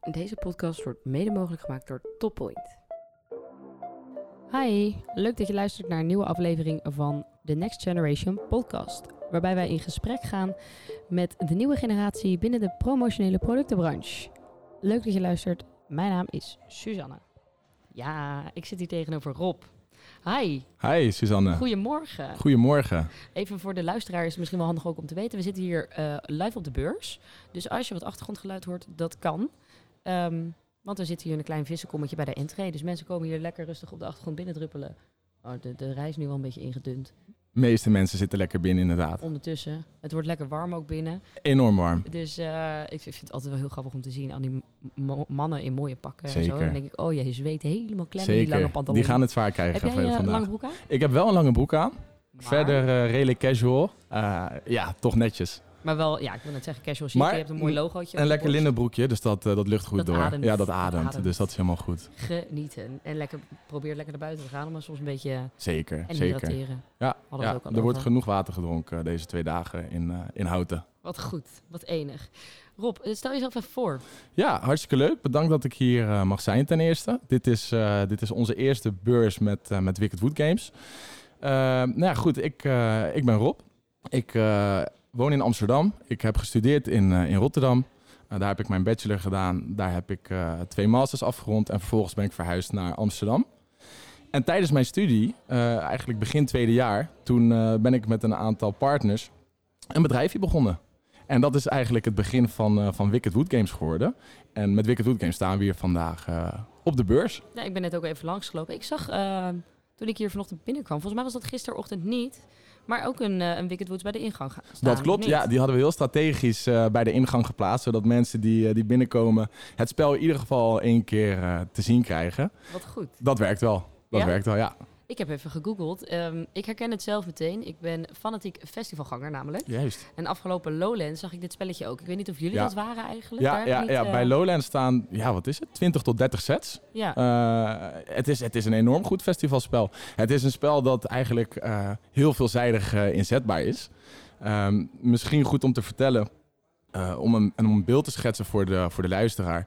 Deze podcast wordt mede mogelijk gemaakt door Toppoint. Hi, leuk dat je luistert naar een nieuwe aflevering van de Next Generation podcast. Waarbij wij in gesprek gaan met de nieuwe generatie binnen de promotionele productenbranche. Leuk dat je luistert. Mijn naam is Suzanne. Ja, ik zit hier tegenover Rob. Hi, Hi Suzanne. goedemorgen. Goedemorgen. Even voor de luisteraar is het misschien wel handig ook om te weten. We zitten hier eh, live op de beurs. Dus als je wat achtergrondgeluid hoort, dat kan. Ehm, want we zitten hier in een klein vissenkommetje bij de entree. Dus mensen komen hier lekker rustig op de achtergrond binnendruppelen. Oh, de, de rij is nu wel een beetje ingedund. De meeste mensen zitten lekker binnen inderdaad. Ondertussen, het wordt lekker warm ook binnen. Enorm warm. Dus eh, ik vind het altijd wel heel grappig om te zien. Al die mannen in mooie pakken en zo. Dan denk ik, oh je zweet helemaal klem die lange Zeker. pantalon. Die gaan het zwaar krijgen Heb jij eh, een vandaag. lange broek aan? Ik heb wel een lange broek aan. Maar- Verder eh, redelijk casual. Ja, toch netjes. Maar wel, ja, ik wil net zeggen casual chic. Maar je hebt een mooi logootje. Een lekker linnenbroekje, dus dat, eh, dat lucht goed Dat door. ademt. Ja, dat ademt. ademt. Dus dat is helemaal goed. genieten. En lekker, probeer lekker naar buiten te gaan, maar soms een beetje Zeker, en zeker. hydrateren. Ja, ja er wordt genoeg water gedronken eh, deze twee dagen in, eh, in Houten. Wat goed, wat enig. Rob, eh, stel jezelf even voor. Ja, hartstikke leuk. Bedankt dat ik hier eh, mag zijn ten eerste. Dit is, eh, dit is onze eerste beurs met, eh, met Wicked Wood Games. Eh, nou ja, goed. Ik, eh, ik ben Rob. Ik eh, woon in Amsterdam. Ik heb gestudeerd in, eh, in Rotterdam. Eh, daar heb ik mijn bachelor gedaan. Daar heb ik eh, twee masters afgerond. En vervolgens ben ik verhuisd naar Amsterdam. En tijdens mijn studie, eigenlijk begin tweede jaar, toen ben ik met een aantal partners een bedrijfje begonnen. En dat is eigenlijk het begin van, van Wicked Wood Games geworden. En met Wicked Wood Games staan we hier vandaag op de beurs. Ja, ik ben net ook even langsgelopen. Ik zag, toen ik hier vanochtend binnenkwam, volgens mij was dat gisterochtend niet, maar ook een, eh, een Wicked Woods bij de ingang gaan staan. dat klopt, ja. Die hadden we heel strategisch eh, bij de ingang geplaatst. Zodat mensen die, eh, die binnenkomen het spel in ieder geval één keer te zien krijgen. Wat goed. Dat werkt wel. Dat Ja? werkt wel, ja. Ik heb even gegoogeld. Ehm, ik herken het zelf meteen. Ik ben fanatiek festivalganger namelijk. Juist. En afgelopen Lowlands zag ik dit spelletje ook. Ik weet niet of jullie Ja. dat waren eigenlijk. Ja, ja, niet, ja, eh, bij Lowlands staan, ja, wat is het? 20 tot 30 sets. Ja, Eh, het, is, het is een enorm goed festivalspel. Het is een spel dat eigenlijk eh, heel veelzijdig inzetbaar is. Ehm, misschien goed om te vertellen, om, een, en om een beeld te schetsen voor de, voor de luisteraar.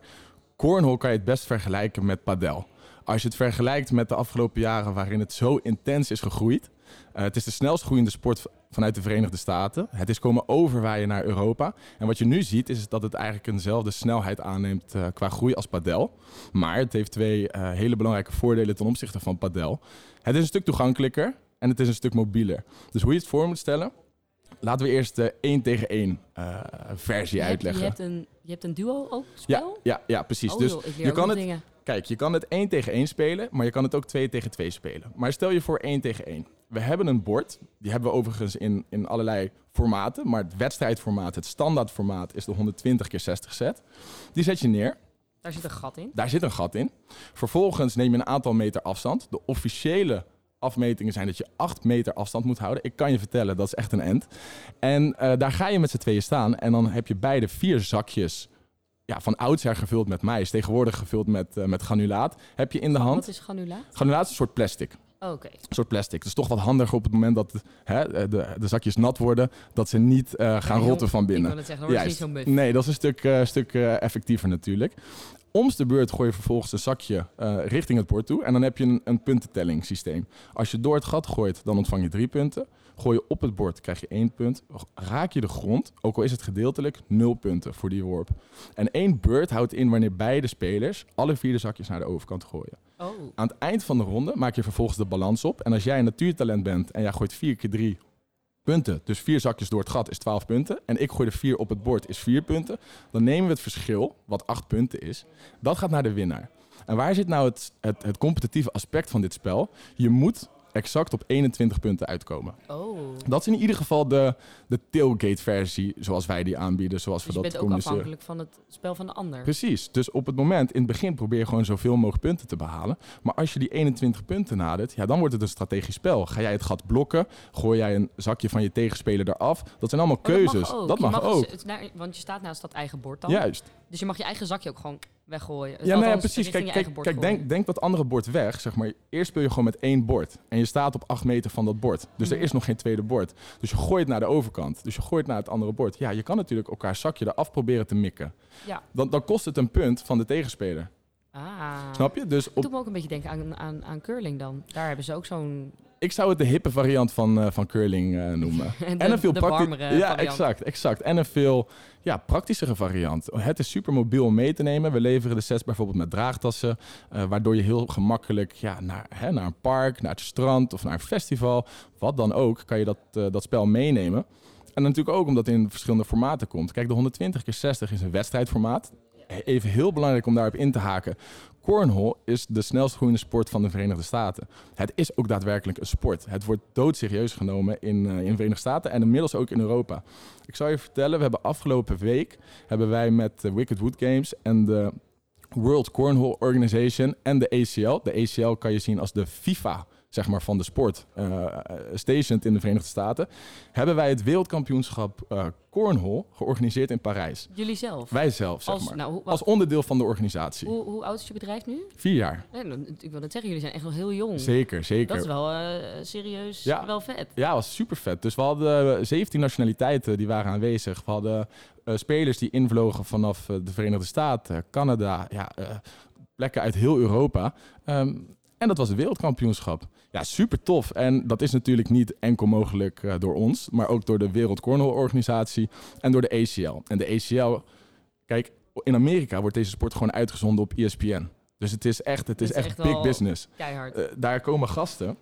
Cornhole kan je het best vergelijken met padel. Als je het vergelijkt met de afgelopen jaren waarin het zo intens is gegroeid. eh, het is de snelst groeiende sport vanuit de Verenigde Staten. Het is komen overwaaien naar Europa. En wat je nu ziet is dat het eigenlijk eenzelfde snelheid aanneemt eh, qua groei als padel. Maar het heeft twee eh, hele belangrijke voordelen ten opzichte van padel. Het is een stuk toegankelijker en het is een stuk mobieler. Dus hoe je het voor moet stellen, laten we eerst de 1 tegen 1 eh, versie je, hebt, je, uitleggen. hebt een, je hebt een duo ook ja, spel? ja, ja, precies. Oh, dus joh, je kan het- dingen. Kijk, je kan het 1 tegen 1 spelen, maar je kan het ook 2 tegen 2 spelen. Maar stel je voor 1 tegen 1. We hebben een bord. Die hebben we overigens in, in allerlei formaten. Maar het wedstrijdformaat, het standaardformaat, is de 120 keer 60 set. Die zet je neer. Daar zit een gat in. Daar zit een gat in. Vervolgens neem je een aantal meter afstand. De officiële afmetingen zijn dat je 8 meter afstand moet houden. Ik kan je vertellen, dat is echt een end. En eh, daar ga je met z'n tweeën staan. En dan heb je beide vier zakjes. Ja, van oudsher gevuld met mais, tegenwoordig gevuld met, eh, met granulaat. Heb je in de hand. Wat is granulaat? Granulaat is een soort plastic. Oh, Oké. Een soort plastic. Het is toch wat handiger op het moment dat hè, de, de zakjes nat worden. Dat ze niet eh, gaan rotten van Ik binnen. wil het zeggen, het Juist. niet muf. Nee, dat is een stuk, eh, stuk eh, effectiever natuurlijk. Oms de beurt gooi je vervolgens een zakje eh, richting het bord toe. En dan heb je een, een puntentellingssysteem. Als je door het gat gooit, dan ontvang je drie punten. Gooi je op het bord, krijg je één punt. Raak je de grond, ook al is het gedeeltelijk, nul punten voor die worp. En één beurt houdt in wanneer beide spelers alle vier de zakjes naar de overkant gooien. Oh, Aan het eind van de ronde maak je vervolgens de balans op. En als jij een natuurtalent bent en jij gooit vier keer drie punten, dus vier zakjes door het gat is 12 punten. En ik gooi er vier op het bord is vier punten. Dan nemen we het verschil, wat acht punten is. Dat gaat naar de winnaar. En waar zit nou het, het, het competitieve aspect van dit spel? Je moet exact op 21 punten uitkomen. oh. Dat is in ieder geval de, de tailgate-versie zoals wij die aanbieden, zoals Dus we je dat bent ook afhankelijk van het spel van de ander. Precies. Dus op het moment, in het begin probeer je gewoon zoveel mogelijk punten te behalen. Maar als je die 21 punten nadert, ja, dan wordt het een strategisch spel. Ga jij het gat blokken? Gooi jij een zakje van je tegenspeler eraf? Dat zijn allemaal Oh, dat keuzes. mag ook. Dat Je mag mag ook. dus- het want je staat naast dat eigen bord dan. Juist. Dus je mag je eigen zakje ook gewoon weggooien. Ja, nee, precies. Kijk, kijk, denk, denk dat andere bord weg. Zeg maar. Eerst speel je gewoon met één bord. En je staat op acht meter van dat bord. Dus Mhm. er is nog geen tweede bord. Dus je gooit naar de overkant. Dus je gooit naar het andere bord. Ja, je kan natuurlijk elkaar zakje eraf proberen te mikken. Ja. Dan, dan kost het een punt van de tegenspeler. Ah. Snap je? Dus op, Doe me ook een beetje denken aan, aan, aan curling dan. Daar hebben ze ook zo'n... ik zou het de hippe variant van, eh, van curling eh, noemen. de, en een veel de prakti- warmere Ja, variant. exact, exact. En een veel ja, praktischere variant. Het is super mobiel om mee te nemen. We leveren de sets bijvoorbeeld met draagtassen, eh, waardoor je heel gemakkelijk ja, naar, hè, naar een park, naar het strand of naar een festival, wat dan ook, kan je dat, dat spel meenemen. En natuurlijk ook omdat het in verschillende formaten komt. Kijk, de 120 keer 60 is een wedstrijdformaat. Even heel belangrijk om daarop in te haken. Cornhole is de snelst groeiende sport van de Verenigde Staten. Het is ook daadwerkelijk een sport. Het wordt doodserieus genomen in, eh, in de Verenigde Staten en inmiddels ook in Europa. Ik zal je vertellen, we hebben afgelopen week hebben wij met de Wicked Wood Games en de World Cornhole Organization en de ACL. De ACL kan je zien als de FIFA zeg maar, van de sport, eh stationed in de Verenigde Staten, hebben wij het wereldkampioenschap eh Cornhole georganiseerd in Parijs. Jullie zelf? Wij zelf, zeg als, maar. nou, Als onderdeel van de organisatie. hoe, hoe oud is je bedrijf nu? Vier jaar. Nee, dan- ik wil net zeggen, jullie zijn echt nog heel jong. Zeker, zeker. Dat is wel serieus Ja. wel vet. Ja, was super vet. Dus we hadden 17 nationaliteiten die waren aanwezig. We hadden spelers die invlogen vanaf de Verenigde Staten, Canada, ja, plekken uit heel Europa. Ehm, en dat was het wereldkampioenschap. Ja, super tof. En dat is natuurlijk niet enkel mogelijk eh, door ons, maar ook door de Wereld Cornhole Organisatie en door de ACL. En de ACL, kijk, in Amerika wordt deze sport gewoon uitgezonden op ESPN. Dus het is echt, het is Het is echt, echt big business. Keihard. Eh, daar komen gasten.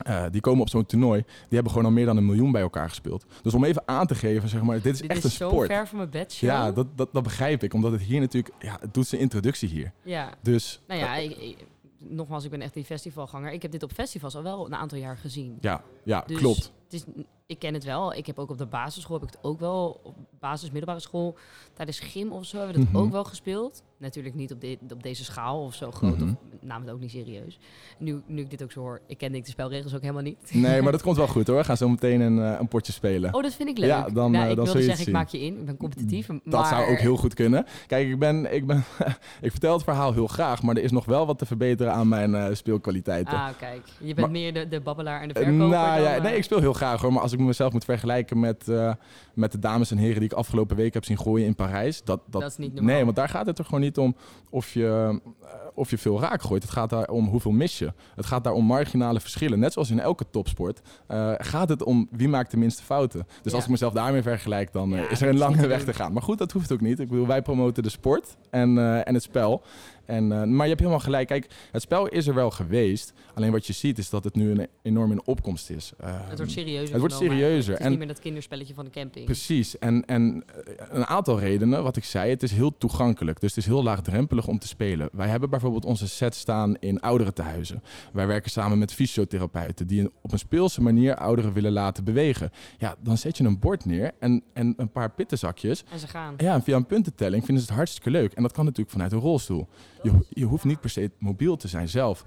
eh, die komen op zo'n toernooi. Die hebben gewoon al meer dan een miljoen bij elkaar gespeeld. Dus om even aan te geven, zeg maar, dit is Dit echt is een zo sport. ver van mijn bed, Ja, dat, dat, dat begrijp ik. Omdat het hier natuurlijk, ja, het doet zijn introductie hier. ja. Dus Nou ja, ik, ik- nogmaals, ik ben echt die festivalganger. Ik heb dit op festivals al wel een aantal jaar gezien. ja, ja Dus klopt. Is, ik ken het wel. Ik heb ook op de basisschool, heb ik het ook wel, op basis, middelbare school, tijdens gym of zo, hebben we het Mhm. ook wel gespeeld. Natuurlijk niet op, de, op deze schaal of zo groot, Mhm. of namen het ook niet serieus. Nu, nu ik dit ook zo hoor, ik ken ik de spelregels ook helemaal niet. Nee, maar dat komt wel goed hoor. We gaan zo meteen een, eh, een potje spelen. Oh, dat vind ik leuk. Ja, dan, nou, eh, ik dan wilde zeggen, ik maak je in. Ik ben competitief. Dat maar... zou ook heel goed kunnen. Kijk, ik, ben, ik, ben, ik vertel het verhaal heel graag, maar er is nog wel wat te verbeteren aan mijn eh, speelkwaliteiten. Ah, kijk. Je bent Maar- meer de, de babbelaar en de verkoper nou, dan, ja, nee, ik speel heel graag hoor. Maar als ik mezelf moet vergelijken met, eh, met de dames en heren die ik afgelopen week heb zien gooien in Parijs. Dat, dat, Dat is niet normaal. Nee, want daar gaat het er gewoon niet om of je, eh, of je veel raak gooit. Het gaat daar om hoeveel mis je. Het gaat daar om marginale verschillen. Net zoals in elke topsport eh, gaat het om wie maakt de minste fouten. Dus Ja. als ik mezelf daarmee vergelijk, dan Ja, is er een lange weg te gaan. Maar goed, dat hoeft ook niet. Ik bedoel, wij promoten de sport en, en het spel. En, eh, maar je hebt helemaal gelijk. Kijk, het spel is er wel geweest. Alleen wat je ziet is dat het nu een enorm in opkomst is. Eh, Het wordt serieuzer. het wordt serieuzer. Het is En- niet meer dat kinderspelletje van de camping. Precies. En, en eh, een aantal redenen, wat ik zei, het is heel toegankelijk. Dus het is heel laagdrempelig om te spelen. Wij hebben bijvoorbeeld onze set staan in ouderentehuizen. Wij werken samen met fysiotherapeuten die op een speelse manier ouderen willen laten bewegen. Ja, dan zet je een bord neer en, en een paar pittenzakjes. En ze gaan. Ja, en via een puntentelling vinden ze het hartstikke leuk. En dat kan natuurlijk vanuit een rolstoel. Je, je hoeft niet per se mobiel te zijn zelf.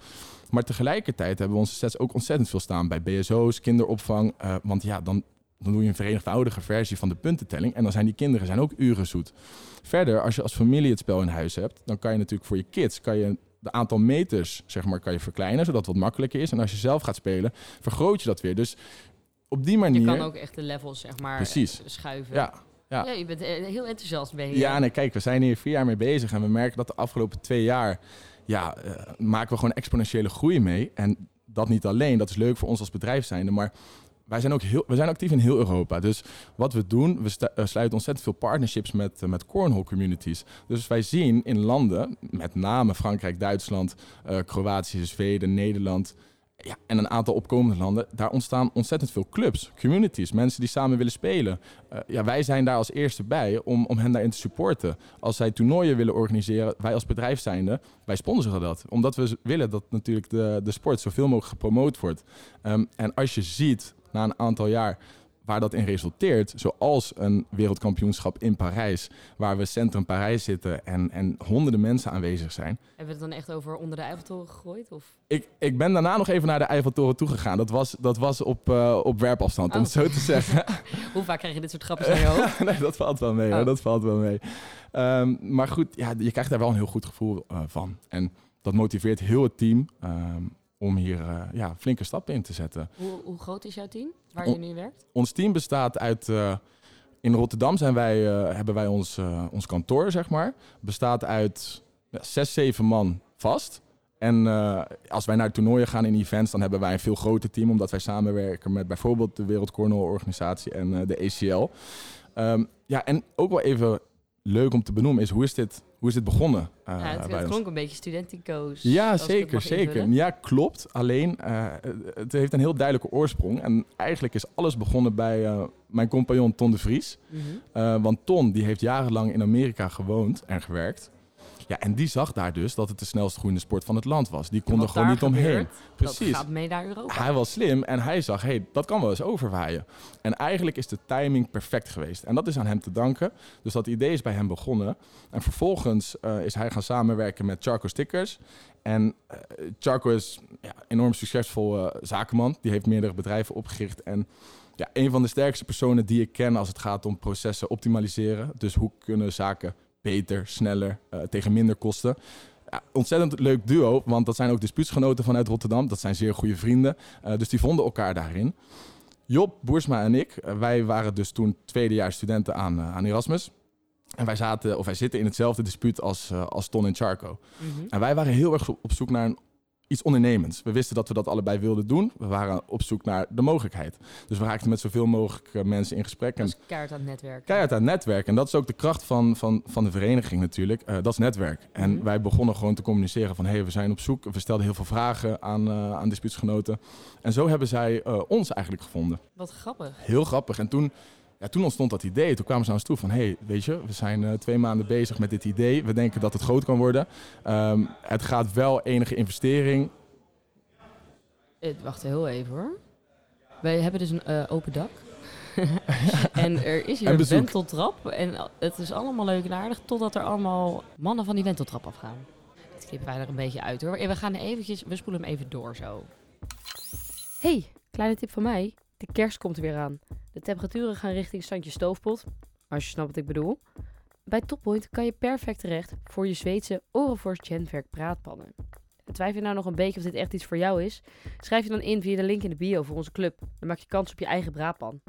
Maar tegelijkertijd hebben we onze sets ook ontzettend veel staan bij BSO's, kinderopvang. eh, want ja, dan, dan doe je een vereenvoudige versie van de puntentelling. En dan zijn die kinderen zijn ook uren zoet. Verder, als je als familie het spel in huis hebt, dan kan je natuurlijk voor je kids kan je de aantal meters zeg maar, kan je verkleinen, zodat het wat makkelijker is. En als je zelf gaat spelen, vergroot je dat weer. Dus op die manier. Je kan ook echt de levels, zeg maar, Precies. eh, schuiven. Ja, ja. Ja, je bent eh, heel enthousiast ben je. Ja, nee, kijk, we zijn hier vier jaar mee bezig en we merken dat de afgelopen twee jaar, ja, eh, maken we gewoon exponentiële groei mee. En dat niet alleen, dat is leuk voor ons als bedrijf zijnde, maar wij zijn ook heel, we zijn actief in heel Europa. Dus wat we doen, we eh, sluiten ontzettend veel partnerships met, met cornhole communities. Dus wij zien in landen, met name Frankrijk, Duitsland, Kroatië, Zweden, Nederland, ja, en een aantal opkomende landen, daar ontstaan ontzettend veel clubs, communities, mensen die samen willen spelen. Eh, ja, wij zijn daar als eerste bij om, om hen daarin te supporten. Als zij toernooien willen organiseren, wij als bedrijf zijnde, wij sponsoren dat. Omdat we willen dat natuurlijk de, de sport zoveel mogelijk gepromoot wordt. Ehm, en als je ziet, na een aantal jaar, waar dat in resulteert, zoals een wereldkampioenschap in Parijs, waar we centrum Parijs zitten en, en honderden mensen aanwezig zijn. Hebben we het dan echt over onder de Eiffeltoren gegooid? Of? Ik, ik ben daarna nog even naar de Eiffeltoren toegegaan. Dat was, dat was op, uh, op werpafstand, om Oh. het zo te zeggen. Hoe vaak krijg je dit soort grapjes naar je hoofd? nee, dat valt wel mee. hoor. Oh. Dat valt wel mee. Ehm, maar goed, ja, je krijgt daar wel een heel goed gevoel eh, van. En dat motiveert heel het team ehm, om hier eh, ja, flinke stappen in te zetten. Hoe, hoe groot is jouw team waar je nu werkt? Ons team bestaat uit. eh, in Rotterdam zijn wij, eh, hebben wij ons, ons kantoor, zeg maar. Bestaat uit ja, zes, zeven man vast. En als wij naar toernooien gaan in events, dan hebben wij een veel groter team, omdat wij samenwerken met bijvoorbeeld de Wereld Organisatie en de ACL. Ehm, ja, en ook wel even leuk om te benoemen is hoe is dit, hoe is dit begonnen? eh, ja, het, bij het ons? klonk een beetje studentico's. Ja, zeker, zeker. invullen. Ja, klopt. Alleen, eh, het heeft een heel duidelijke oorsprong. En eigenlijk is alles begonnen bij eh, mijn compagnon Ton de Vries. Mhm. Want Ton, die heeft jarenlang in Amerika gewoond en gewerkt. Ja, en die zag daar dus dat het de snelst groeiende sport van het land was. Die kon er gewoon niet omheen. Precies. Dat gaat mee naar Europa. Hij was slim en hij zag, hey, dat kan wel eens overwaaien. En eigenlijk is de timing perfect geweest. En dat is aan hem te danken. Dus dat idee is bij hem begonnen. En vervolgens eh, is hij gaan samenwerken met Charco Stickers. En eh, Charco is ja, een enorm succesvol eh, zakenman. Die heeft meerdere bedrijven opgericht. En ja, een van de sterkste personen die ik ken als het gaat om processen optimaliseren. Dus hoe kunnen zaken beter, sneller, eh, tegen minder kosten. Ja, ontzettend leuk duo, want dat zijn ook dispuutsgenoten vanuit Rotterdam. Dat zijn zeer goede vrienden. Eh, dus die vonden elkaar daarin. Job, Boersma en ik, eh, wij waren dus toen tweedejaars studenten aan, aan Erasmus. En wij, zaten, of wij zitten in hetzelfde dispuut als, als Ton en Charco. Mhm. En wij waren heel erg op op zoek naar een, iets ondernemends. We wisten dat we dat allebei wilden doen. We waren op zoek naar de mogelijkheid. Dus we raakten met zoveel mogelijk eh, mensen in gesprek. En Dat is keihard aan het netwerk. keihard aan het netwerk. En dat is ook de kracht van, van, van de vereniging natuurlijk. Eh, dat is netwerk. En Mhm. wij begonnen gewoon te communiceren van... hé, hey, we zijn op zoek. We stelden heel veel vragen aan, eh aan dispuutsgenoten. En zo hebben zij ons eigenlijk gevonden. Wat grappig. Heel grappig. En toen, ja, toen ontstond dat idee. Toen kwamen ze naar ons toe van... hé, hey, weet je, we zijn eh, twee maanden bezig met dit idee. We denken dat het groot kan worden. Ehm, het gaat wel enige investering... Eh, wacht heel even hoor. Wij hebben dus een eh, open dak. en er is hier En een wenteltrap. En het is allemaal leuk en aardig. Totdat er allemaal mannen van die wenteltrap afgaan. Dat knippen wij er een beetje uit hoor. En we gaan eventjes, we spoelen hem even door zo. hey, kleine tip van mij. De kerst komt er weer aan. De temperaturen gaan richting standje stoofpot. Als je snapt wat ik bedoel. Bij Toppoint kan je perfect terecht voor je Zweedse Oroforce Genwerk praatpannen. Twijfel je nou nog een beetje of dit echt iets voor jou is? Schrijf je dan in via de link in de bio voor onze club. Dan maak je kans op je eigen braadpan.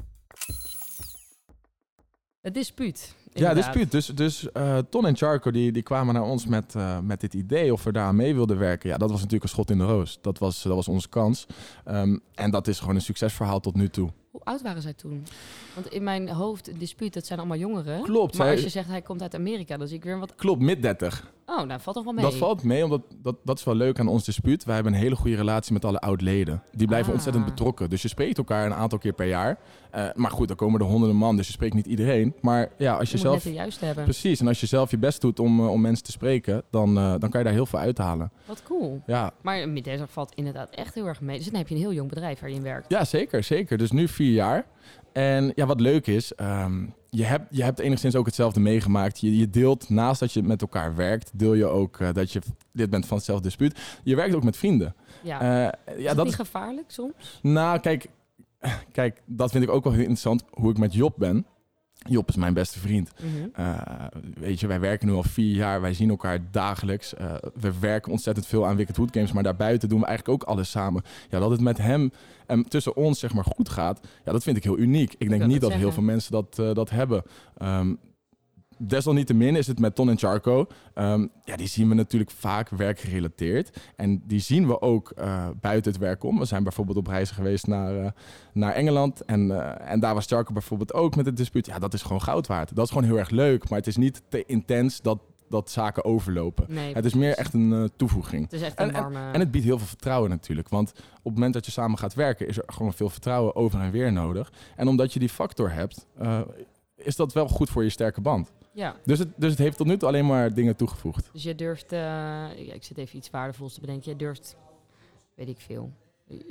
Het dispuut. Ja, inderdaad. dispuut. Dus, dus eh, Ton en Charco die, die kwamen naar ons met, eh, met dit idee of we daar aan mee wilden werken. Ja, dat was natuurlijk een schot in de roos. Dat was, dat was onze kans. Ehm, en dat is gewoon een succesverhaal tot nu toe. Hoe oud waren zij toen? Want in mijn hoofd, dispuut, dat zijn allemaal jongeren. Klopt. Maar als je zegt hij komt uit Amerika, dan zie ik weer wat... Klopt, mid 30. Oh, nou valt toch wel mee. Dat valt mee, omdat dat, dat is wel leuk aan ons dispuut. Wij hebben een hele goede relatie met alle oud-leden. Die blijven Ah. ontzettend betrokken. Dus je spreekt elkaar een aantal keer per jaar. Eh, maar goed, dan komen er honderden man, dus je spreekt niet iedereen. Maar ja, als je Je zelf... net de juiste hebben. Precies, en als je zelf je best doet om, eh, om mensen te spreken, dan, eh, dan kan je daar heel veel uithalen. Wat cool. Ja, Maar met deze valt inderdaad echt heel erg mee. Dus dan heb je een heel jong bedrijf waar je in werkt. Ja, zeker, zeker. Dus nu vier jaar. En ja, wat leuk is, ehm, je, hebt, je hebt enigszins ook hetzelfde meegemaakt. Je, je deelt, naast dat je met elkaar werkt, deel je ook eh, dat je lid bent van hetzelfde dispuut. Je werkt ook met vrienden. Ja. Eh, is ja, dat dat niet is, gevaarlijk soms? nou, kijk, kijk, dat vind ik ook wel heel interessant, hoe ik met Job ben. Job is mijn beste vriend. Mhm. Eh, weet je, wij werken nu al vier jaar. Wij zien elkaar dagelijks. Eh, we werken ontzettend veel aan Wicked Hood Games. Maar daarbuiten doen we eigenlijk ook alles samen. Ja, dat het met hem en tussen ons zeg maar goed gaat. Ja, dat vind ik heel uniek. Ik denk niet dat heel veel mensen dat, eh, dat hebben. Ehm, desalniettemin is het met Ton en Charco. ehm, ja, die zien we natuurlijk vaak werkgerelateerd. En die zien we ook eh, buiten het werk om. We zijn bijvoorbeeld op reis geweest naar, eh, naar Engeland. En, eh, en daar was Charco bijvoorbeeld ook met het dispuut. Ja, dat is gewoon goud waard. Dat is gewoon heel erg leuk. Maar het is niet te intens dat, dat zaken overlopen. Nee, Het is meer echt een toevoeging. Het is echt En, een warme... en het biedt heel veel vertrouwen natuurlijk. Want op het moment dat je samen gaat werken, is er gewoon veel vertrouwen over en weer nodig. En omdat je die factor hebt, is dat wel goed voor je sterke band. ja. Dus het, dus het heeft tot nu toe alleen maar dingen toegevoegd. Dus je durft... eh, ja, ik zit even iets waardevols te bedenken. Je durft... Weet ik veel.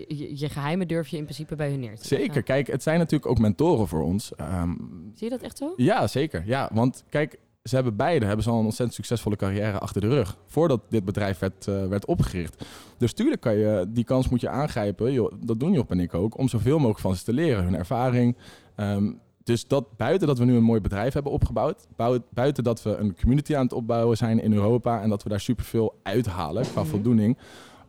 je, je geheimen durf je in principe bij hun neer te. Zeker. Kijk, het zijn natuurlijk ook mentoren voor ons. Ehm, Zie je dat echt zo? ja, zeker. Ja, want kijk, ze hebben beide hebben ze al een ontzettend succesvolle carrière achter de rug. Voordat dit bedrijf werd, eh, werd opgericht. Dus tuurlijk kan je, die kans moet je aangrijpen. Joh, dat doen Job en ik ook. Om zoveel mogelijk van ze te leren. Hun ervaring. Ehm, dus dat buiten dat we nu een mooi bedrijf hebben opgebouwd. bouw- Buiten dat we een community aan het opbouwen zijn in Europa. En dat we daar superveel uithalen qua Mhm. voldoening.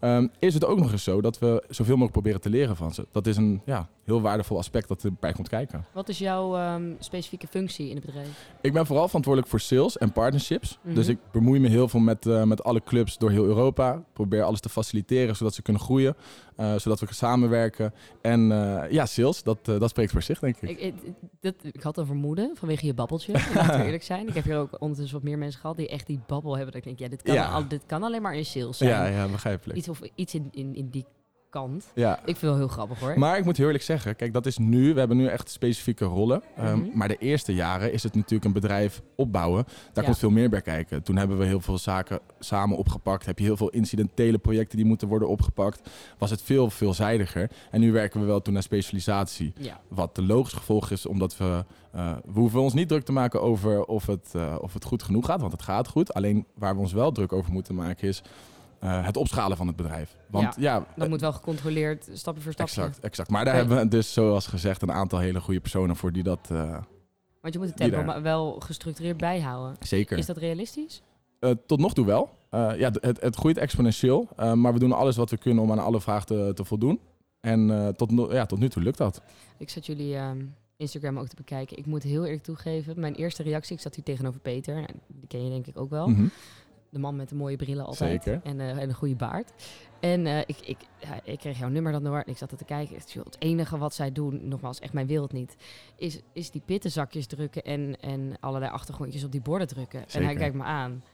ehm, is het ook nog eens zo dat we zoveel mogelijk proberen te leren van ze. Dat is een ja, heel waardevol aspect dat erbij komt kijken. Wat is jouw ehm, specifieke functie in het bedrijf? Ik ben vooral verantwoordelijk voor sales en partnerships. Mhm. Dus ik bemoei me heel veel met, eh, met alle clubs door heel Europa. Ik probeer alles te faciliteren zodat ze kunnen groeien. Eh, zodat we kunnen samenwerken. En eh, ja, sales, dat, eh, dat spreekt voor zich, denk ik. Ik, ik, dat, ik had een vermoeden vanwege je babbeltje. Laten we eerlijk zijn. Ik heb hier ook ondertussen wat meer mensen gehad die echt die babbel hebben. Dat ik denk, ja, dit kan, Ja. al, dit kan alleen maar in sales zijn. Ja, ja, begrijpelijk. Iets, of, iets in, in, in die kant. Ja. Ik vind het heel grappig hoor. Maar ik moet heel eerlijk zeggen, kijk, dat is nu, we hebben nu echt specifieke rollen. Ehm, Mhm. Maar de eerste jaren is het natuurlijk een bedrijf opbouwen. Daar Ja. komt veel meer bij kijken. Toen hebben we heel veel zaken samen opgepakt. Heb je heel veel incidentele projecten die moeten worden opgepakt. Was het veel veelzijdiger. En nu werken we wel toe naar specialisatie. ja. Wat de logisch gevolg is, omdat we... eh, we hoeven ons niet druk te maken over of het, eh, of het goed genoeg gaat. Want het gaat goed. Alleen waar we ons wel druk over moeten maken is... eh, het opschalen van het bedrijf. Want ja, Dat moet wel gecontroleerd, stapje voor stapje. Exact, exact. Maar daar hebben we dus, zoals gezegd, een aantal hele goede personen voor die dat eh, Want je moet het tempo daar- wel gestructureerd bijhouden. zeker. Is dat realistisch? Eh, tot nog toe wel. Ja, het, het groeit exponentieel. maar we doen alles wat we kunnen om aan alle vragen te, te voldoen. En tot, no- ja, tot nu toe lukt dat. Ik zat jullie ehm, Instagram ook te bekijken. Ik moet heel eerlijk toegeven, mijn eerste reactie, ik zat hier tegenover Peter. Die ken je denk ik ook wel. Mhm. De man met de mooie brillen altijd. Zeker. En, eh, en een goede baard. En eh, ik, ik, ja, ik kreeg jouw nummer dan door en ik zat er te kijken. Ik Het enige wat zij doen, nogmaals, echt mijn wereld niet, is, is die pittenzakjes drukken en, en allerlei achtergrondjes op die borden drukken. En hij kijkt me aan.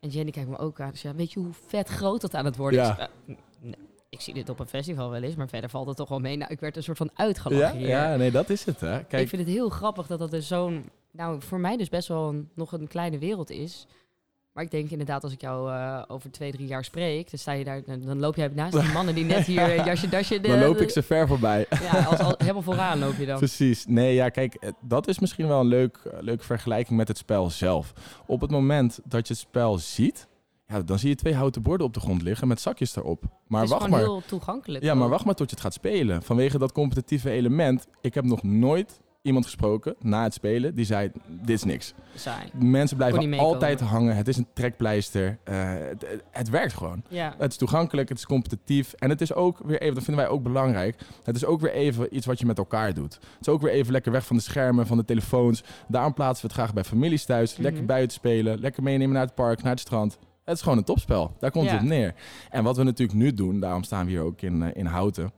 En Jenny kijkt me ook aan. Dus ja, weet je hoe vet groot dat aan het worden Ja. is? Eh, ik zie dit op een festival wel eens, maar verder valt het toch wel mee. Nou, ik werd een soort van uitgelachen Ja, hier. ja, nee, dat is het. Hè. Ik Kijk, vind het heel grappig dat dat dus zo'n, nou voor mij dus best wel een, nog een kleine wereld is. Maar ik denk inderdaad, als ik jou eh, over twee, drie jaar spreek, dan sta je daar, dan, loop jij naast die mannen die net hier eh, jasje, dasje. de- dan loop de- ik ze ver voorbij. Ja, als, als, helemaal vooraan loop je dan. Precies. Nee, ja, kijk, eh, dat is misschien wel een leuk, eh, leuke vergelijking met het spel zelf. Op het moment dat je het spel ziet, ja, dan zie je twee houten borden op de grond liggen met zakjes erop. Maar het is wacht maar. heel toegankelijk. Ja, maar wacht maar tot je het gaat spelen. Vanwege dat competitieve element. Ik heb nog nooit iemand gesproken na het spelen die zei: Dit is niks. Saai. Mensen blijven altijd hangen. Het is een trekpleister. Eh, het, werkt gewoon. Ja. Het is toegankelijk, het is competitief. En het is ook weer even, dat vinden wij ook belangrijk. Het is ook weer even iets wat je met elkaar doet. Het is ook weer even lekker weg van de schermen, van de telefoons. Daarom plaatsen we het graag bij families thuis. Lekker Mhm. buiten spelen, lekker meenemen naar het park, naar het strand. Het is gewoon een topspel. Daar komt Ja. het neer. En wat we natuurlijk nu doen, daarom staan we hier ook in, eh, in Houten.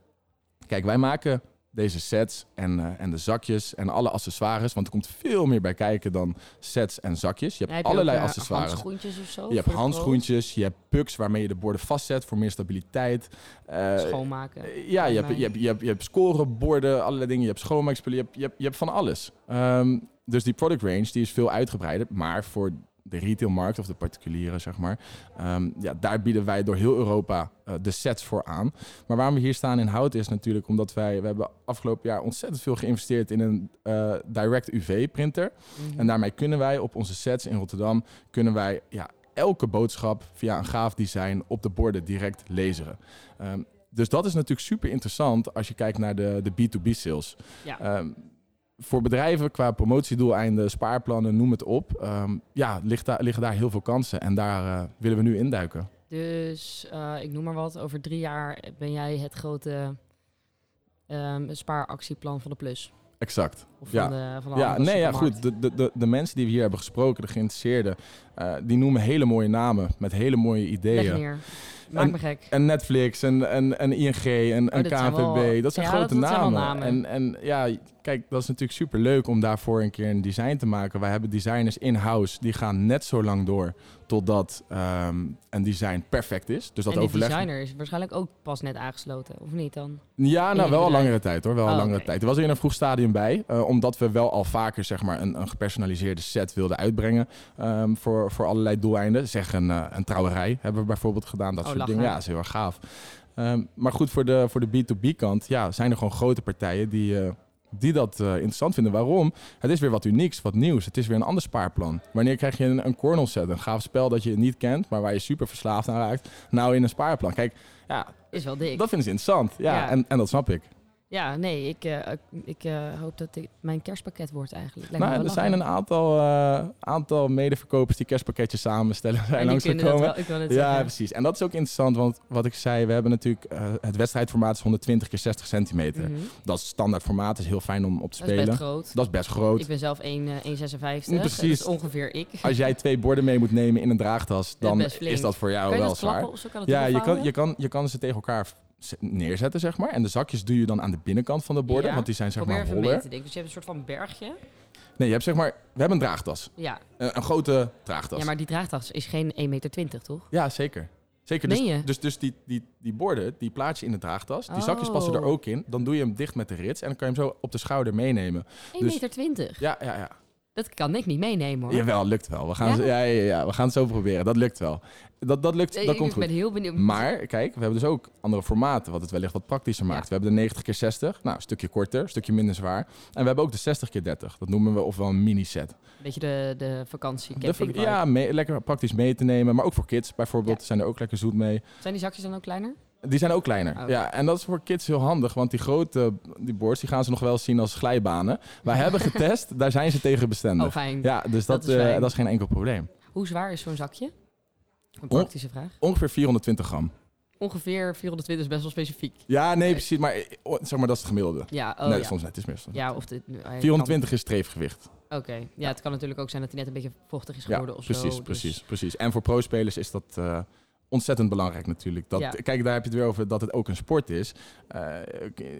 Kijk, wij maken deze sets en, eh, en de zakjes en alle accessoires. Want er komt veel meer bij kijken dan sets en zakjes. Je hebt Ja, heb je allerlei ook, eh, accessoires. Handschoentjes of zo? Je hebt handschoentjes, je hebt pucks waarmee je de borden vastzet voor meer stabiliteit. Eh? Schoonmaken. ja, je hebt, je, hebt, je, hebt, je hebt scoreborden, allerlei dingen. Je hebt schoonmaakspullen, je hebt, je hebt, je hebt van alles. Ehm, dus die product range die is veel uitgebreider. Maar voor de retailmarkt of de particulieren, zeg maar. ehm, ja, daar bieden wij door heel Europa eh, de sets voor aan. Maar waarom we hier staan in hout is natuurlijk omdat wij... We hebben afgelopen jaar ontzettend veel geïnvesteerd in een eh, direct UV-printer. Mhm. En daarmee kunnen wij op onze sets in Rotterdam... kunnen wij ja, elke boodschap via een gaaf design op de borden direct lezen. Ehm, dus dat is natuurlijk super interessant als je kijkt naar de, de B2B-sales. Ja. Ehm, voor bedrijven qua promotiedoeleinden, spaarplannen, noem het op. ehm, ja, ligt daar, liggen daar heel veel kansen en daar eh, willen we nu induiken. Dus eh, ik noem maar wat, over drie jaar ben jij het grote ehm, spaaractieplan van de Plus. Exact. Of Ja. van de, van de Ja, nee, ja, goed. De, de, de, de mensen die we hier hebben gesproken, de geïnteresseerden, eh, die noemen hele mooie namen met hele mooie ideeën. Maak En- me gek. En Netflix en, en, en ING en, Oh, dat zijn KNVB. wel- dat zijn ja, grote dat- dat zijn wel namen. namen. En, en ja, kijk, dat is natuurlijk super leuk om daarvoor een keer een design te maken. Wij hebben designers in-house die gaan net zo lang door totdat ehm een design perfect is. Dus dat en overleg. designer is waarschijnlijk ook pas net aangesloten, of niet dan? Ja, nou wel bedrijf? langere tijd hoor. Wel al Oh, langere tijd. Er was er in een vroeg stadium bij. eh, omdat we wel al vaker zeg maar, een, een gepersonaliseerde set wilden uitbrengen. ehm, voor, voor allerlei doeleinden. Zeg een, eh, een trouwerij hebben we bijvoorbeeld gedaan. Dat Oh, soort lachen. dingen. Ja, is heel erg gaaf. Ehm, maar goed, voor de, voor de B2B kant ja, zijn er gewoon grote partijen die, eh, die dat eh, interessant vinden. Waarom? Het is weer wat unieks, wat nieuws. Het is weer een ander spaarplan. Wanneer krijg je een, een cornel set, een gaaf spel dat je niet kent, maar waar je super verslaafd aan raakt, nou in een spaarplan. Kijk, ja, Is wel dik. dat vinden ze interessant. Ja, Ja. En, en dat snap ik. Ja, nee, ik, eh, ik, eh, hoop dat dit mijn kerstpakket wordt eigenlijk. Lijkt Nou, er zijn een aantal, eh, aantal medeverkopers die kerstpakketjes samenstellen. En Zijn die langs kunnen dat gekomen. wel, ik wil het Ja, zeggen. precies. En dat is ook interessant, want wat ik zei, we hebben natuurlijk het wedstrijdformaat is 120 keer 60 centimeter. Mhm. Dat is standaard formaat, is heel fijn om op te Dat is spelen. best groot. Dat is best groot. Ik ben zelf 1, eh, 1,56. Mm, precies. Dat is ongeveer ik. Als jij twee borden mee moet nemen in een draagtas, dan is dat voor jou wel zwaar. Ja, je kan, je, kan, je kan ze tegen elkaar neerzetten, zeg maar. En de zakjes doe je dan aan de binnenkant van de borden, Ja. want die zijn zeg Probeer maar holler. Dus je hebt een soort van bergje. Nee, je hebt zeg maar, we hebben een draagtas. Ja, Een, een grote draagtas. ja maar die draagtas is geen 1,20 meter, toch? Ja, zeker. Zeker. Dus, je? dus, dus die, die, die borden, die plaats je in de draagtas. Die zakjes passen er Oh. ook in. Dan doe je hem dicht met de rits en dan kan je hem zo op de schouder meenemen. 1,20 Dus- meter. 20. Ja, ja, ja. Dat kan ik niet meenemen hoor. Jawel, lukt wel. We gaan, Ja? zo- ja? Ja, ja, we gaan het zo proberen. Dat lukt wel. Dat, dat lukt, dat ik komt ben goed. heel benieuwd. Maar kijk, we hebben dus ook andere formaten, wat het wellicht wat praktischer maakt. We hebben de 90 keer 60, nou, een stukje korter, een stukje minder zwaar. En we hebben ook de 60 keer 30. Dat noemen we ofwel een mini-set. Beetje de, de vakantie De- ja, mee- lekker praktisch mee te nemen. Maar ook voor kids bijvoorbeeld zijn er ook lekker zoet mee. Zijn die zakjes dan ook kleiner? Die zijn ook kleiner. Ja, en dat is voor kids heel handig, want die grote die boards die gaan ze nog wel zien als glijbanen. Wij hebben getest, daar zijn ze tegen bestendig. Oh, fijn. ja, dus dat, Dat is eh, dat is geen enkel probleem. Hoe zwaar is zo'n zakje? Een On- praktische vraag. Ongeveer 420 gram. Ongeveer 420 is best wel specifiek. Ja, nee, Nee. precies. Maar eh, oh, zeg maar, dat is het gemiddelde. Ja, oh nee, ja. soms net. Is meer. Ja, of dit... hij kan- 420 is streefgewicht. Oké. Ja, het kan natuurlijk ook zijn dat hij net een beetje vochtig is Ja, geworden of precies, zo. dus- precies, precies. En voor pro-spelers is dat eh, ontzettend belangrijk natuurlijk. Dat, Ja. Kijk, daar heb je het weer over dat het ook een sport is. Eh,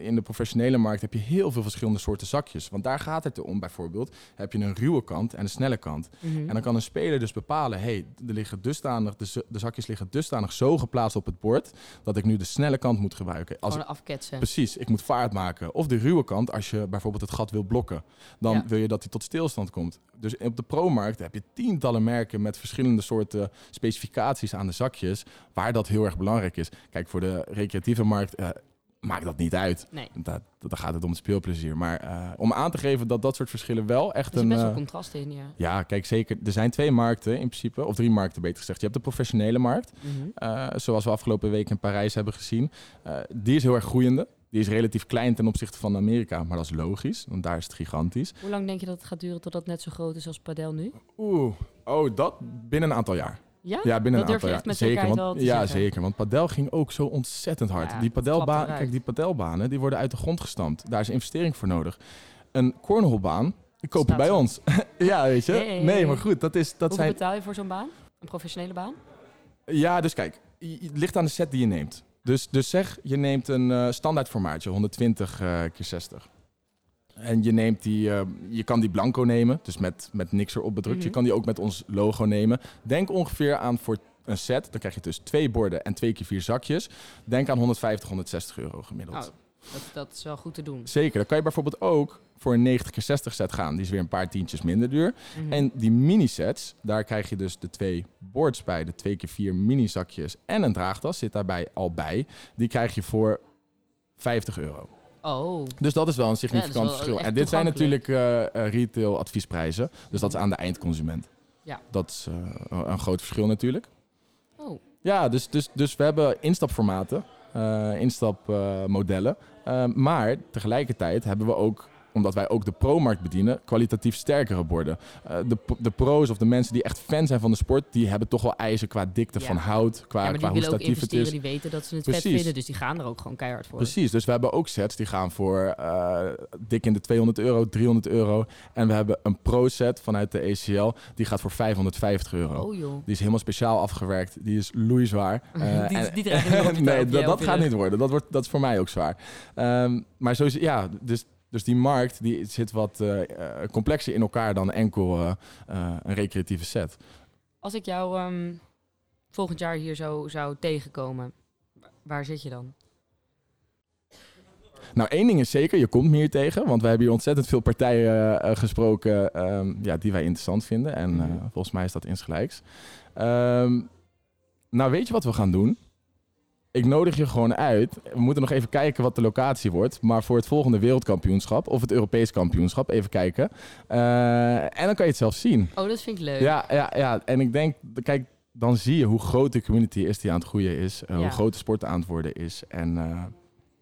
in de professionele markt heb je heel veel verschillende soorten zakjes. Want daar gaat het om bijvoorbeeld. Heb je een ruwe kant en een snelle kant. Mhm. En dan kan een speler dus bepalen, hey, liggen dusdanig, de, de zakjes liggen dusdanig zo geplaatst op het bord, dat ik nu de snelle kant moet gebruiken. Als Gewoon afketsen. Precies, ik moet vaart maken. Of de ruwe kant, als je bijvoorbeeld het gat wil blokken, dan Ja. wil je dat hij tot stilstand komt. Dus op de pro-markt heb je tientallen merken met verschillende soorten specificaties aan de zakjes, waar dat heel erg belangrijk is. Kijk, voor de recreatieve markt eh, maakt dat niet uit. Nee. Dat, dan gaat het om het speelplezier. Maar eh, om aan te geven dat dat soort verschillen wel echt Er zit een... best wel eh, contrast in, ja. ja, kijk, zeker. Er zijn twee markten in principe, of drie markten beter gezegd. Je hebt de professionele markt, Mhm. zoals we afgelopen week in Parijs hebben gezien. Die is heel erg groeiende. Die is relatief klein ten opzichte van Amerika, maar dat is logisch, want daar is het gigantisch. Hoe lang denk je dat het gaat duren tot dat net zo groot is als padel nu? Oeh, oh, dat binnen een aantal jaar. Ja? Ja, binnen Dat een aantal jaar. zeker, want, ja, zeggen. zeker. Want padel ging ook zo ontzettend hard. Ja, die eruit. kijk, die padelbanen, die worden uit de grond gestampt. Daar is investering voor nodig. Een cornholbaan, je bij ons. ja, weet je. Hey. Nee, maar goed, dat is dat Hoeveel zijn. betaal je voor zo'n baan? Een professionele baan? Ja, dus kijk, het ligt aan de set die je neemt. Dus, dus zeg, je neemt een eh standaard formaatje, 120 eh keer 60. En je, neemt die, eh, je kan die blanco nemen, dus met, met niks erop bedrukt. Mhm. Je kan die ook met ons logo nemen. Denk ongeveer aan voor een set, dan krijg je dus twee borden en twee keer vier zakjes. Denk aan 150, 160 euro gemiddeld. Oh, dat, dat is wel goed te doen. Zeker, dan kan je bijvoorbeeld ook voor een 90 keer 60 set gaan. Die is weer een paar tientjes minder duur. Mhm. En die mini-sets, daar krijg je dus de twee boards bij, de twee keer vier mini-zakjes en een draagtas zit daarbij al bij. Die krijg je voor 50 euro. Oh, Dus dat is wel een significant wel verschil. En dit zijn natuurlijk eh, retail adviesprijzen, dus dat is aan de eindconsument. Ja. Dat is eh, een groot verschil natuurlijk. oh. Ja, dus, dus, dus we hebben instapformaten, eh instapmodellen. Maar tegelijkertijd hebben we ook, omdat wij ook de pro-markt bedienen, kwalitatief sterkere borden. Eh, de, de pro's of de mensen die echt fan zijn van de sport, die hebben toch wel eisen qua dikte Ja. van hout, qua, ja, maar qua die hoe willen ook statief het is. die weten dat ze het Precies. vet vinden, dus die gaan er ook gewoon keihard voor. Precies, dus we hebben ook sets die gaan voor eh, dik in de 200 euro, 300 euro. En we hebben een pro-set vanuit de ACL, die gaat voor 550 euro. Oh joh. Die is helemaal speciaal afgewerkt. Die is loeizwaar. Eh, Die- en- die Nee, dat, gaat niet worden. Dat, wordt, dat is voor mij ook zwaar. Ehm, maar zo is, ja, dus, dus die markt die zit wat eh, eh, complexer in elkaar dan enkel eh, een recreatieve set. Als ik jou ehm, volgend jaar hier zo zou tegenkomen, wa- waar zit je dan? Nou, één ding is zeker, je komt me hier tegen. Want we hebben hier ontzettend veel partijen gesproken ehm, ja, die wij interessant vinden. En Mhm. volgens mij is dat insgelijks. Ehm nou, weet je wat we gaan doen? Ik nodig je gewoon uit. We moeten nog even kijken wat de locatie wordt. Maar voor het volgende wereldkampioenschap of het Europees kampioenschap, even kijken. Eh, en dan kan je het zelf zien. Oh, dat vind ik leuk. Ja, ja, ja. En ik denk, kijk, dan zie je hoe groot de community is die aan het groeien is. eh, Ja. Hoe groot de sport aan het worden is. En eh,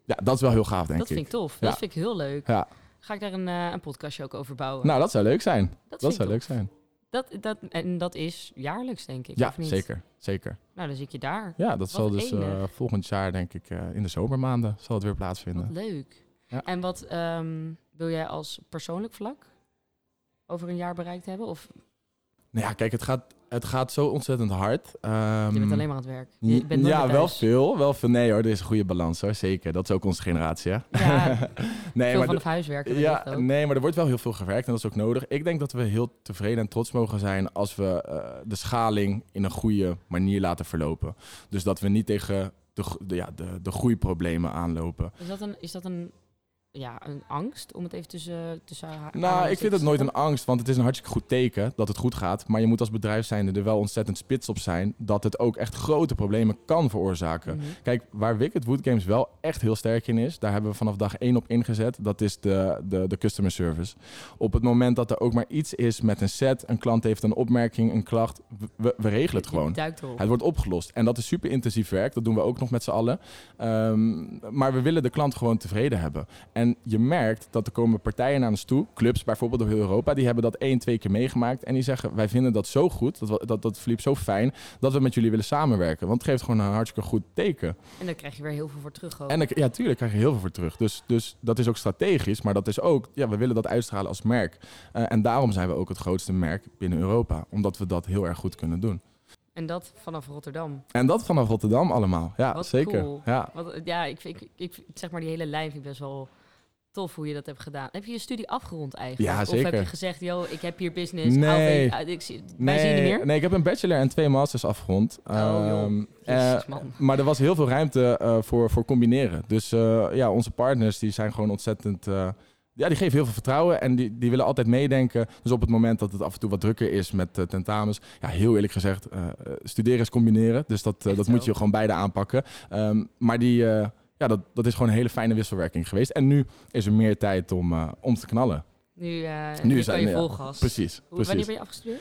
ja, dat is wel heel gaaf, denk dat ik. vind ik tof. Ja. Dat vind ik heel leuk. Ja. Ga ik daar een, een podcastje ook over bouwen? Nou, dat zou leuk zijn. dat Dat zou leuk zijn. Dat, dat, en dat is jaarlijks, denk ik. Ja, of niet? zeker. Zeker. Nou, dan zie ik je daar. Ja, dat zal dus eh, volgend jaar, denk ik, eh, in de zomermaanden zal het weer Wat plaatsvinden. leuk. Ja. En wat ehm, wil jij als persoonlijk vlak over een jaar bereikt hebben? Of Nou ja, kijk, het gaat, het gaat zo ontzettend hard. je bent Ehm, alleen maar aan het werk? Je bent ja, wel veel. Wel veel. Nee hoor, er is een goede balans hoor. Zeker. Dat is ook onze generatie, hè? Ja, nee, Veel maar werken. dat ja, nee, maar er wordt wel heel veel gewerkt en dat is ook nodig. Ik denk dat we heel tevreden en trots mogen zijn als we eh, de schaling in een goede manier laten verlopen. Dus dat we niet tegen de, de, ja, de, de groeiproblemen aanlopen. Is dat een, is dat een, ja, een angst om het even tussen, tussen ha- Nou, ik vind het nooit een angst, want het is een hartstikke goed teken dat het goed gaat. Maar je moet als bedrijf zijnde er wel ontzettend spits op zijn dat het ook echt grote problemen kan veroorzaken. Mhm. Kijk, waar Wicked Wood Games wel echt heel sterk in is, daar hebben we vanaf dag één op ingezet. Dat is de, de, de customer service. Op het moment dat er ook maar iets is met een set, een klant heeft een opmerking, een klacht, we, we regelen het gewoon. Het wordt opgelost. En dat is super intensief werk. Dat doen we ook nog met z'n allen. Ehm, maar we willen de klant gewoon tevreden hebben. En je merkt dat er komen partijen naar ons toe, clubs bijvoorbeeld door heel Europa, die hebben dat één, twee keer meegemaakt. En die zeggen, wij vinden dat zo goed, dat, we- dat, dat verliep zo fijn, dat we met jullie willen samenwerken. Want het geeft gewoon een hartstikke goed teken. En daar krijg je weer heel veel voor terug ook. En dan, ja, tuurlijk krijg je heel veel voor terug. Dus, dus dat is ook strategisch, maar dat is ook, ja, we willen dat uitstralen als merk. Eh, en daarom zijn we ook het grootste merk binnen Europa, omdat we dat heel erg goed kunnen doen. En dat vanaf Rotterdam. En dat vanaf Rotterdam allemaal. Ja, Wat zeker. cool. Ja. Wat, ja, ik, ik, ik zeg maar die hele lijn vind ik best wel tof hoe je dat hebt gedaan. Heb je je studie afgerond eigenlijk? Ja, Of heb zeker. je gezegd, yo, ik heb hier business. Nee. AV, ik zie, je niet meer? nee, ik heb een bachelor en twee masters afgerond. Oh. Ehm, Jezus, eh, maar er was heel veel ruimte eh, voor, voor combineren. Dus eh, ja, onze partners die zijn gewoon ontzettend... ja, die geven heel veel vertrouwen en die, die willen altijd meedenken. Dus op het moment dat het af en toe wat drukker is met tentamens... Ja, heel eerlijk gezegd, studeren is combineren. Dus dat, dat moet je gewoon beide aanpakken. Ehm, maar die, ja, dat, dat is gewoon een hele fijne wisselwerking geweest. En nu is er meer tijd om, eh, om te knallen. Nu, eh Nu is kan je vol gas. Precies, Hoe, wanneer precies. ben je afgestudeerd?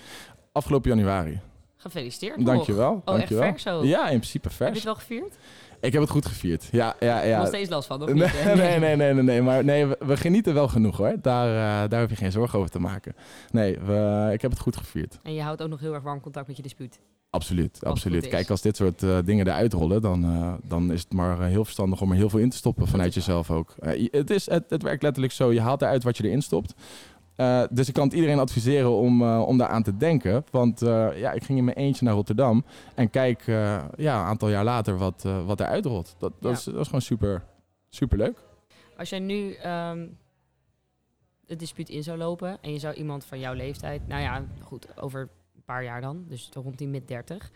Afgelopen januari. Gefeliciteerd. Dankjewel. Oh, dankjewel. echt vers zo? Ja, in principe Heb je vers. het wel gevierd? Ik heb het goed gevierd. Ja, ja, ja. Nog steeds last van, of Nee, niet? nee, nee, nee, nee, nee. Maar nee, we, we genieten wel genoeg hoor. Daar, eh, daar heb je geen zorgen over te maken. Nee, we, ik heb het goed gevierd. En je houdt ook nog heel erg warm contact met je dispuut. Absoluut, absoluut. Kijk, als dit soort eh, dingen eruit rollen, dan, eh, dan is het maar heel verstandig om er heel veel in te stoppen vanuit jezelf ook. Het, is, het, het werkt letterlijk zo, je haalt eruit wat je erin stopt. Eh, dus ik kan het iedereen adviseren om, eh, om daar aan te denken. Want eh, ja, ik ging in mijn eentje naar Rotterdam en kijk ja, een aantal jaar later wat, wat eruit rolt. Dat, dat, Ja. is, dat is gewoon super, super leuk. Als jij nu ehm, het dispuut in zou lopen en je zou iemand van jouw leeftijd, nou ja, goed, over een paar jaar dan, dus rond die mid 30,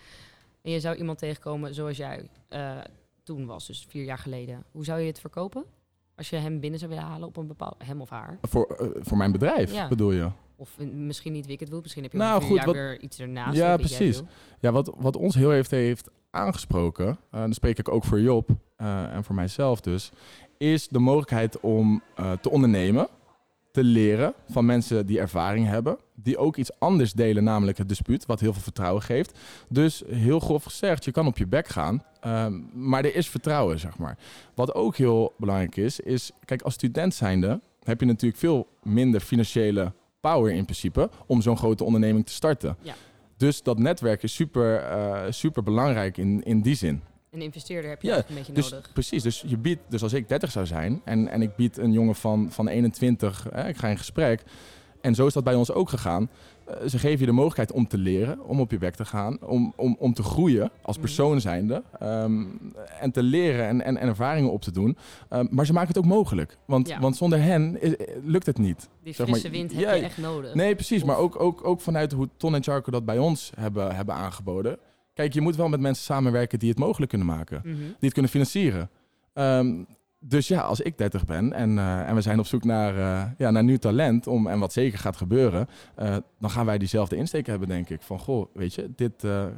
en je zou iemand tegenkomen zoals jij toen was, dus vier jaar geleden, hoe zou je het verkopen? Als je hem binnen zou willen halen op een bepaald, hem of haar? Voor, eh, voor mijn bedrijf, Ja. bedoel je? Of misschien niet Wicked Wood, misschien heb je Nou, goed, wat- weer iets ernaast. Ja, precies. wil. Ja, wat, wat ons heel heeft, heeft aangesproken, uh, dan spreek ik ook voor Job uh, en voor mijzelf dus, is de mogelijkheid om te ondernemen, te leren van mensen die ervaring hebben, die ook iets anders delen, namelijk het dispuut, wat heel veel vertrouwen geeft. Dus heel grof gezegd, je kan op je bek gaan, um, maar er is vertrouwen, zeg maar. Wat ook heel belangrijk is, is, kijk, als student zijnde heb je natuurlijk veel minder financiële power in principe om zo'n grote onderneming te starten. Ja. Dus dat netwerk is super, uh, super belangrijk in, in die zin. Een investeerder heb je Ja, een beetje Dus, nodig. precies, dus je biedt, dus als ik 30 zou zijn en, en ik bied een jongen van, van 21, hè, ik ga in gesprek. En zo is dat bij ons ook gegaan. Uh, ze geven je de mogelijkheid om te leren, om op je weg te gaan, om, om, om te groeien als Mhm. persoon zijnde. Um, en te leren en, en, en ervaringen op te doen. Um, maar ze maken het ook mogelijk. Want, Ja. want zonder hen is, lukt het niet. Die zeg maar, frisse wind heb je echt nodig. Nee, precies. Of- Maar ook, ook, ook vanuit hoe Ton en Charco dat bij ons hebben, hebben aangeboden. Kijk, je moet wel met mensen samenwerken die het mogelijk kunnen maken. Mhm. Die het kunnen financieren. Ehm, dus ja, als ik 30 ben en, eh, en we zijn op zoek naar, eh, ja, naar nieuw talent, om, en wat zeker gaat gebeuren, eh, dan gaan wij diezelfde insteek hebben, denk ik. Van goh, weet je, dit.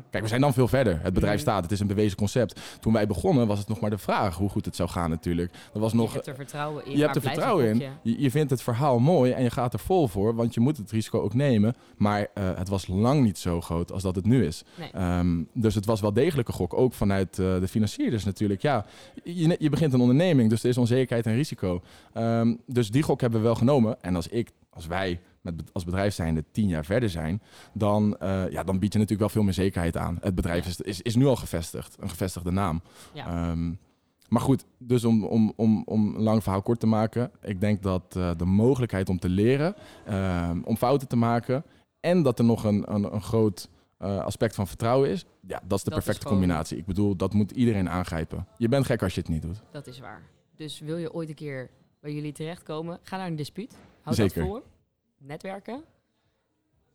kijk, we zijn dan veel verder. Het bedrijf Mhm. staat, het is een bewezen concept. Toen wij begonnen, was het nog maar de vraag hoe goed het zou gaan, natuurlijk. Er was nog. je hebt er vertrouwen in. Je hebt er vertrouwen in. Je, je vindt het verhaal mooi en je gaat er vol voor, want je moet het risico ook nemen. Maar het was lang niet zo groot als dat het nu is. Nee. Ehm, dus het was wel degelijk een gok, ook vanuit de financierders natuurlijk. Ja, je, je begint een onderneming, dus er is onzekerheid en risico. Ehm, dus die gok hebben we wel genomen. En als ik, als wij met, als bedrijf zijnde tien jaar verder zijn, dan, eh, ja, dan bied je natuurlijk wel veel meer zekerheid aan. Het bedrijf Ja. is, is, is nu al gevestigd, een gevestigde naam. Ja. Ehm, maar goed, dus om, om, om, om een lang verhaal kort te maken. Ik denk dat eh, de mogelijkheid om te leren, ehm, om fouten te maken... en dat er nog een, een, een groot eh, aspect van vertrouwen is... ja, dat is de Dat perfecte combinatie. Ik bedoel, dat moet iedereen aangrijpen. Je bent gek als je het niet doet. Dat is waar. Dus wil je ooit een keer bij jullie terechtkomen, ga naar een dispuut. Houd Zeker. dat voor. Netwerken.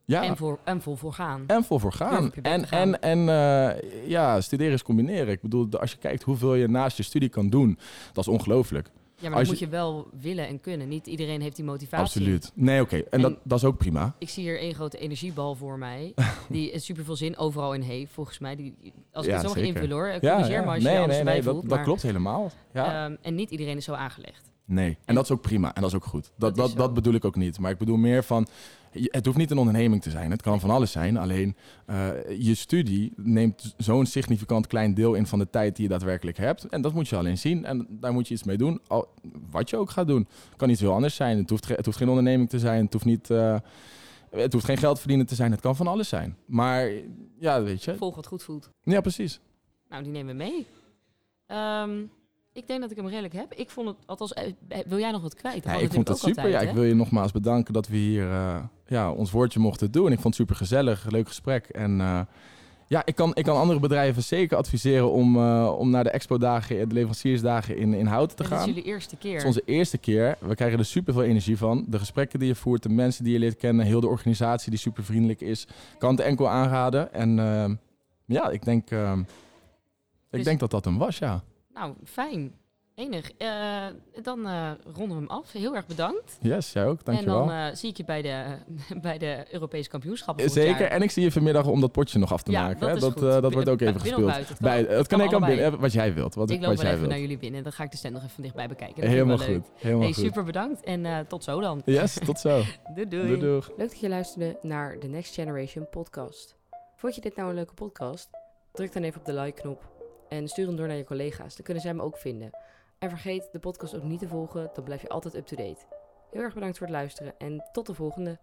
Ja, En, voor, en vol voor gaan. en vol voor gaan. En, gaan. en, en eh, ja, studeren is combineren. Ik bedoel, als je kijkt hoeveel je naast je studie kan doen... dat is ongelooflijk. Ja, maar je- moet je wel willen en kunnen. Niet iedereen heeft die motivatie. Absoluut. Nee, oké. En, En- dat, dat is ook prima. Ik zie hier één grote energiebal voor mij. die super veel zin overal in heeft, volgens mij. Die, als ik Ja, het zo invullen hoor. Corrigeer me als je nee, je nee, dat, voelt. dat maar, klopt helemaal. Ja. ehm, en niet iedereen is zo aangelegd. Nee, en dat is ook prima en dat is ook goed. Dat, Dat dat, dat, bedoel ik ook niet. Maar ik bedoel meer van, het hoeft niet een onderneming te zijn. Het kan van alles zijn. Alleen eh, je studie neemt zo'n significant klein deel in van de tijd die je daadwerkelijk hebt. En dat moet je alleen zien en daar moet je iets mee doen. Al, wat je ook gaat doen. kan iets heel anders zijn. Het hoeft, het hoeft geen onderneming te zijn. Het hoeft, niet, eh, het hoeft geen geld verdienen te zijn. Het kan van alles zijn. Maar ja, weet je. Volg wat goed voelt. Ja, precies. Nou, die nemen we mee. Ehm, ik denk dat ik hem redelijk heb. Ik vond het, althans, eh, wil jij nog wat kwijt? Dat Ja, ik vond het super. ja, ik wil je nogmaals bedanken dat we hier eh, ja, ons woordje mochten doen. Ik vond het super gezellig, leuk gesprek. En eh, ja, ik kan, ik kan andere bedrijven zeker adviseren om, eh, om naar de expo-dagen, de leveranciersdagen in, in Houten te gaan. is jullie eerste keer. Het is onze eerste keer. We krijgen er super veel energie van. De gesprekken die je voert, de mensen die je leert kennen, heel de organisatie die super vriendelijk is, kan het enkel aanraden. En eh, ja, ik denk, eh, ik Dus- denk dat dat hem was, ja. Nou, fijn. Enig. Eh, dan eh, ronden we hem af. Heel erg bedankt. Yes, jij ook. En Dankjewel. dan eh, zie ik je bij de, bij de Europese kampioenschappen Zeker. jaar. En ik zie je vanmiddag om dat potje nog af te Ja, maken. dat dat, goed. eh, dat wordt ook even gespeeld. buiten? Het kan- Bij, het het kan kan ik aan allebei. binnen, wat jij wilt. Wat, ik loop wat wel jij even wilt. naar jullie binnen. Dan ga ik de stand nog even van dichtbij bekijken. Dat Helemaal leuk. goed. Helemaal Hey, goed. super bedankt en eh, tot zo dan. Yes, tot zo. Doei doei. Leuk dat je luisterde naar de Next Generation podcast. Vond je dit nou een leuke podcast? Druk dan even op de like-knop en stuur hem door naar je collega's. Dan kunnen zij hem ook vinden. En vergeet de podcast ook niet te volgen, dan blijf je altijd up-to-date. Heel erg bedankt voor het luisteren en tot de volgende.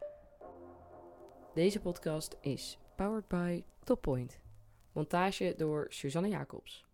Deze podcast is powered by Toppoint. Montage door Suzanne Jacobs.